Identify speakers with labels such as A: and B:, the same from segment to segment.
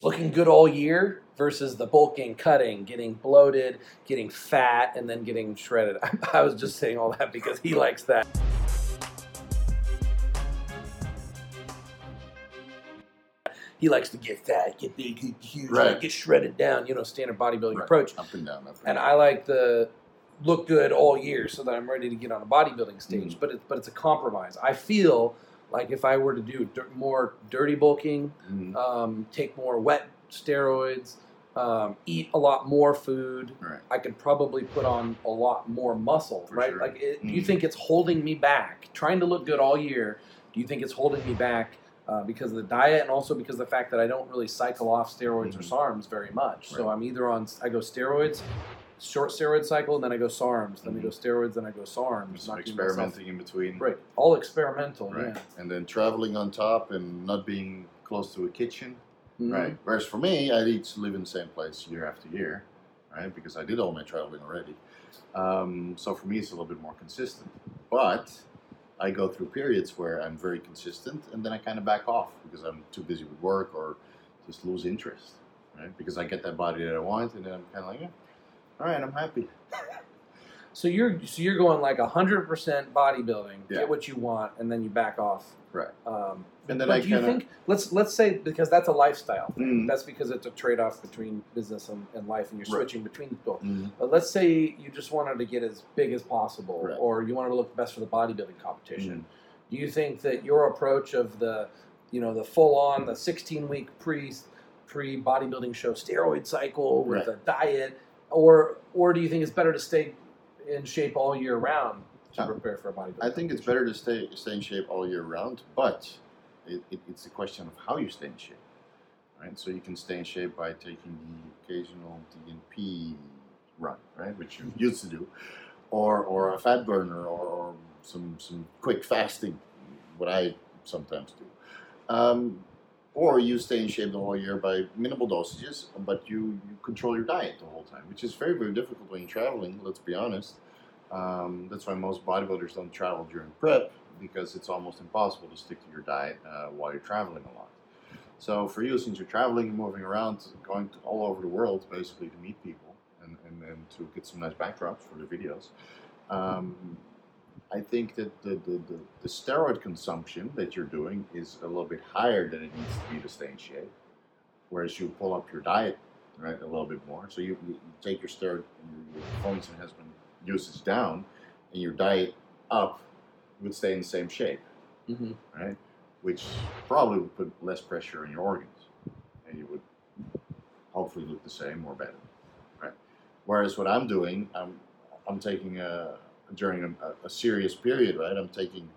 A: looking good all year versus the bulking, cutting, getting bloated, getting fat, and then getting shredded. I was just saying all that because he likes that. He likes to get fat, get big, get huge,
B: Right.
A: get shredded down. You know, standard bodybuilding
B: Right.
A: approach.
B: Up and down, up and
A: And
B: down.
A: I like the look good all year so that I'm ready to get on a bodybuilding stage.
B: Mhm.
A: But it's but it's a compromise. I feel like if I were to do dir- more dirty bulking,
B: Mhm.
A: um, take more wet steroids, um, eat a lot more food,
B: Right.
A: I could probably put on a lot more muscle,
B: For
A: right?
B: sure.
A: Like, it, do you
B: Mhm.
A: think it's holding me back? Trying to look good all year, do you think it's holding me back uh, because of the diet and also because of the fact that I don't really cycle off steroids or
B: Mhm.
A: SARMs very much? So I'm either on, I go steroids, short steroid cycle, and then I go SARMs, then I
B: Mhm.
A: go steroids, then I go SARMs.
B: Some experimenting in between.
A: Right, all experimental,
B: Right.
A: yeah.
B: And then traveling on top and not being close to a kitchen.
A: Mhm.
B: Right. Whereas for me, I need to live in the same place year after year, right? Because I did all my traveling already. Um, so for me, it's a little bit more consistent. But I go through periods where I'm very consistent, and then I kind of back off because I'm too busy with work or just lose interest, right? Because I get that body that I want, and then I'm kind of like, yeah, all right, I'm happy.
A: So you're so you're going like hundred percent bodybuilding,
B: Yeah.
A: get what you want, and then you back off.
B: Right.
A: Um,
B: And then
A: but
B: I
A: do you
B: kinda-
A: think let's let's say because that's a lifestyle.
B: Mm.
A: That's because it's a trade off between business and, and life, and you're
B: Right.
A: switching between both.
B: Mm.
A: But let's say you just wanted to get as big as possible,
B: Right.
A: or you wanted to look best for the bodybuilding competition.
B: Mm.
A: Do you think that your approach of the, you know, the full on, the 16 week pre pre bodybuilding show steroid cycle with
B: Right.
A: a diet, or or do you think it's better to stay in shape all year round to prepare for a bodybuilding?
B: I think it's better to stay stay in shape all year round, but it, it, it's a question of how you stay in shape, right? So you can stay in shape by taking the occasional DNP run, right, which you used to do, or or a fat burner, or, or some some quick fasting, what I sometimes do. Um, or you stay in shape the whole year by minimal dosages, but you, you control your diet the whole time, which is very, very difficult when you're traveling, let's be honest. Um, that's why most bodybuilders don't travel during prep because it's almost impossible to stick to your diet uh, while you're traveling a lot. So for you, since you're traveling and moving around, going all over the world basically to meet people and, and, and to get some nice backdrops for the videos, um, I think that the, the, the, the steroid consumption that you're doing is a little bit higher than it needs to be to stay in shape. Whereas you pull up your diet right a little bit more. So you, you take your steroid, your performance enhancement usage down, and your diet up, you would stay in the same shape,
A: Mhm.
B: right? Which probably would put less pressure on your organs, and you would hopefully look the same or better, right? Whereas what I'm doing, I'm I'm taking a during a, a serious period, right? I'm taking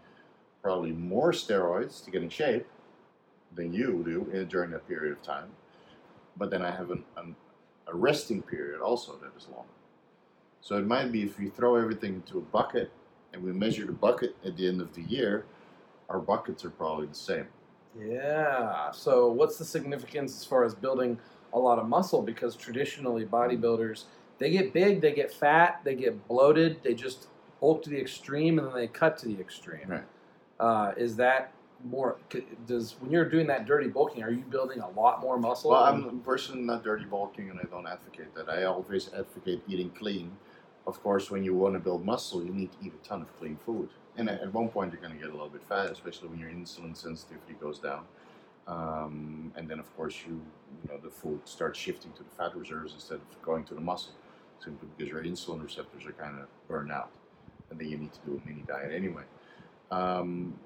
B: probably more steroids to get in shape than you do in, during that period of time, but then I have an, an, a resting period also that is longer. So it might be if we throw everything into a bucket and we measure the bucket at the end of the year, our buckets are probably the same.
A: Yeah. So, what's the significance as far as building a lot of muscle? Because traditionally, bodybuilders they get big, they get fat, they get bloated, they just bulk to the extreme, and then they cut to the extreme.
B: Right.
A: Uh, is that more? Does when you're doing that dirty bulking, are you building a lot more muscle?
B: Well, I'm personally not dirty bulking, and I don't advocate that. I always advocate eating clean. Of course, when you want to build muscle, you need to eat a ton of clean food. And at at one point, you're going to get a little bit fat, especially when your insulin sensitivity goes down. Um, and then, of course, you you know the food starts shifting to the fat reserves instead of going to the muscle, simply because your insulin receptors are kind of burned out, and then you need to do a mini diet anyway. Um,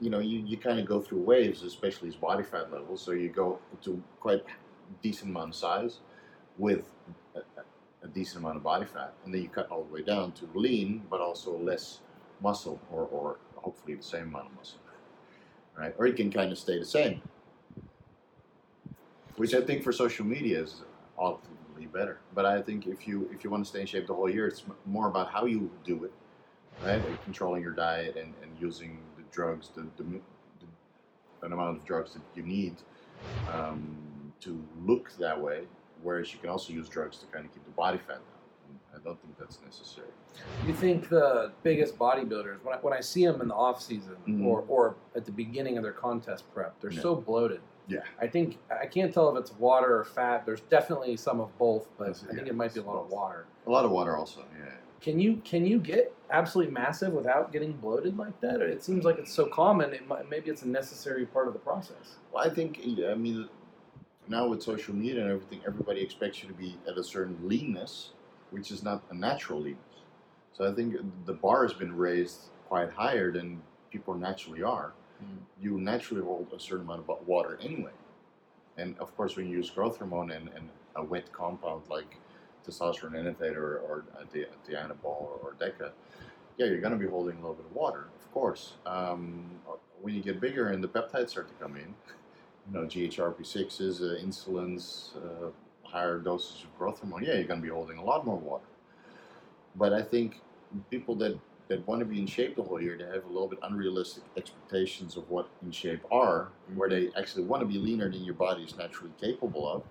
B: you know, you, you kind of go through waves, especially as body fat levels. So you go to quite decent amount of size with a, a- decent amount of body fat, and then you cut all the way down to lean, but also less muscle, or, or hopefully the same amount of muscle, right? Or you can kind of stay the same, which I think for social media is better. But I think if you if you want to stay in shape the whole year, it's more about how you do it, right? Like controlling your diet and, and using the drugs, the, the, the, amount of drugs that you need um, to look that way. Whereas you can also use drugs to kind of keep the body fat down. I don't think that's necessary.
A: You think the biggest bodybuilders, when I, when I see them in the off season
B: Mhm.
A: or, or at the beginning of their contest prep, they're
B: Yeah.
A: so bloated.
B: Yeah.
A: I think I can't tell if it's water or fat. There's definitely some of both, but
B: That's-
A: I think
B: yeah,
A: it might be a lot of water.
B: A lot of water also. Yeah.
A: Can you can you get absolutely massive without getting bloated like that? It seems like it's so common. It might, maybe it's a necessary part of the process.
B: Well, I think I mean now with social media and everything, everybody expects you to be at a certain leanness, which is not a natural leanness. So I think the bar has been raised quite higher than people naturally are. You naturally hold a certain amount of water anyway, and of course, when you use growth hormone and, and a wet compound like testosterone enanthate or, or the dianabol or, or deca, yeah, you're going to be holding a little bit of water, of course. Um, when you get bigger and the peptides start to come in, you know, GHRP6s, uh, insulins, uh, higher doses of growth hormone, yeah, you're going to be holding a lot more water. But I think people that, that want to be in shape the whole year, they have a little bit unrealistic expectations of what in shape are, where they actually want to be leaner than your body is naturally capable of.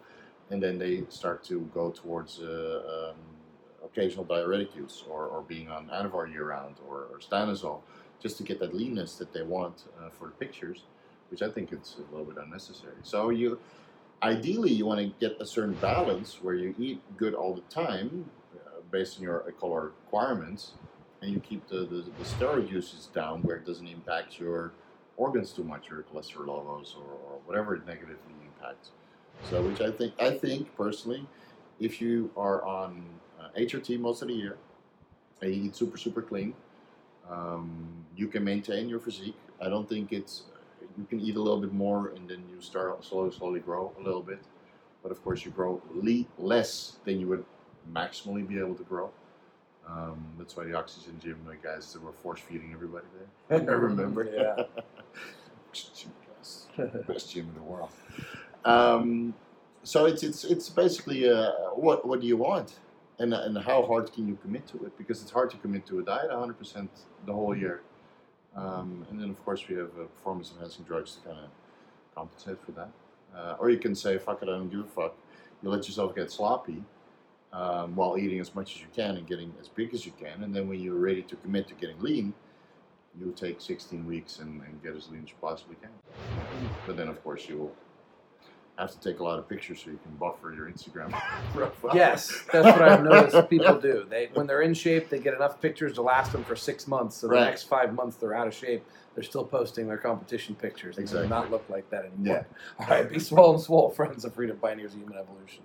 B: And then they start to go towards uh, um, occasional diuretic use or, or being on Anavar year round or, or Stanozol just to get that leanness that they want uh, for the pictures, which I think it's a little bit unnecessary. So you, ideally, you want to get a certain balance where you eat good all the time, uh, based on your caloric requirements, and you keep the, the, the steroid uses down where it doesn't impact your organs too much, your cholesterol levels or, or whatever it negatively impacts. So, which I think, I think personally, if you are on uh, HRT most of the year, and you eat super super clean, um, you can maintain your physique. I don't think it's you can eat a little bit more and then you start slowly slowly grow a little bit, but of course you grow le- less than you would maximally be able to grow. Um, that's why the oxygen gym uh, guys that were force feeding everybody there. I remember.
A: Yeah.
B: best gym in the world. Um, so it's it's it's basically uh, what what do you want, and and how hard can you commit to it? Because it's hard to commit to a diet 100 percent the whole year. Um, and then of course we have uh, performance enhancing drugs to kind of compensate for that. Uh, or you can say fuck it, I don't give a fuck. You let yourself get sloppy. Um, while eating as much as you can and getting as big as you can, and then when you're ready to commit to getting lean, you take 16 weeks and, and get as lean as you possibly can. But then, of course, you will have to take a lot of pictures so you can buffer your Instagram profile.
A: Yes, that's what I've noticed people do. They when they're in shape, they get enough pictures to last them for six months. So the next five months they're out of shape. They're still posting their competition pictures. They
B: Exactly.
A: do not look like that anymore. All right, be swole and swole, friends of Freedom Pioneers of Human Evolution.